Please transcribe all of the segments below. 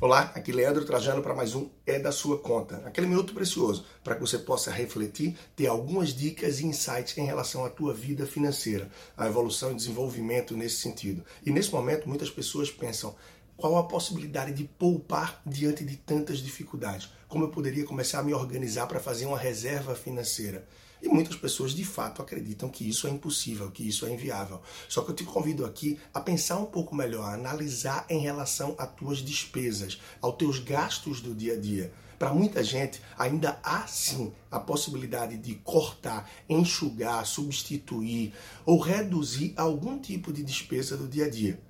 Olá, aqui Leandro Trajano para mais um É da Sua Conta. Aquele minuto precioso para que você possa refletir, ter algumas dicas e insights em relação à tua vida financeira, a evolução e desenvolvimento nesse sentido. E nesse momento, muitas pessoas pensam, qual a possibilidade de poupar diante de tantas dificuldades? Como eu poderia começar a me organizar para fazer uma reserva financeira? E muitas pessoas de fato acreditam que isso é impossível, que isso é inviável. Só que eu te convido aqui a pensar um pouco melhor, a analisar em relação às tuas despesas, aos teus gastos do dia a dia. Para muita gente, ainda há sim a possibilidade de cortar, enxugar, substituir ou reduzir algum tipo de despesa do dia a dia.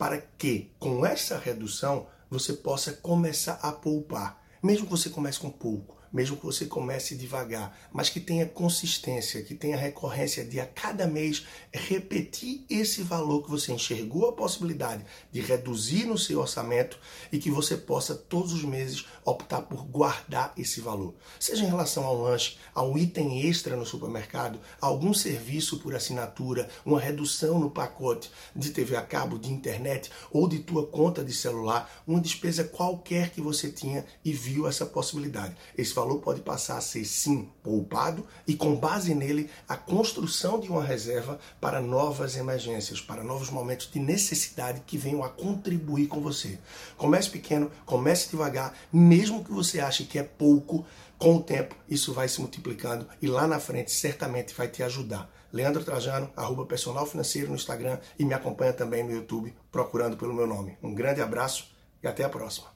Para que, com essa redução, você possa começar a poupar. Mesmo que você comece com pouco, mesmo que você comece devagar, mas que tenha consistência, que tenha recorrência de a cada mês repetir esse valor que você enxergou a possibilidade de reduzir no seu orçamento e que você possa todos os meses optar por guardar esse valor. Seja em relação a um lanche, a um item extra no supermercado, a algum serviço por assinatura, uma redução no pacote de TV a cabo, de internet ou de tua conta de celular, uma despesa qualquer que você tinha e viu essa possibilidade. Esse valor pode passar a ser sim poupado e com base nele a construção de uma reserva para novas emergências, para novos momentos de necessidade que venham a contribuir com você. Comece pequeno, comece devagar, mesmo que você ache que é pouco, com o tempo isso vai se multiplicando e lá na frente certamente vai te ajudar. Leandro Trajano, arroba personal financeiro no Instagram e me acompanha também no YouTube procurando pelo meu nome. Um grande abraço e até a próxima.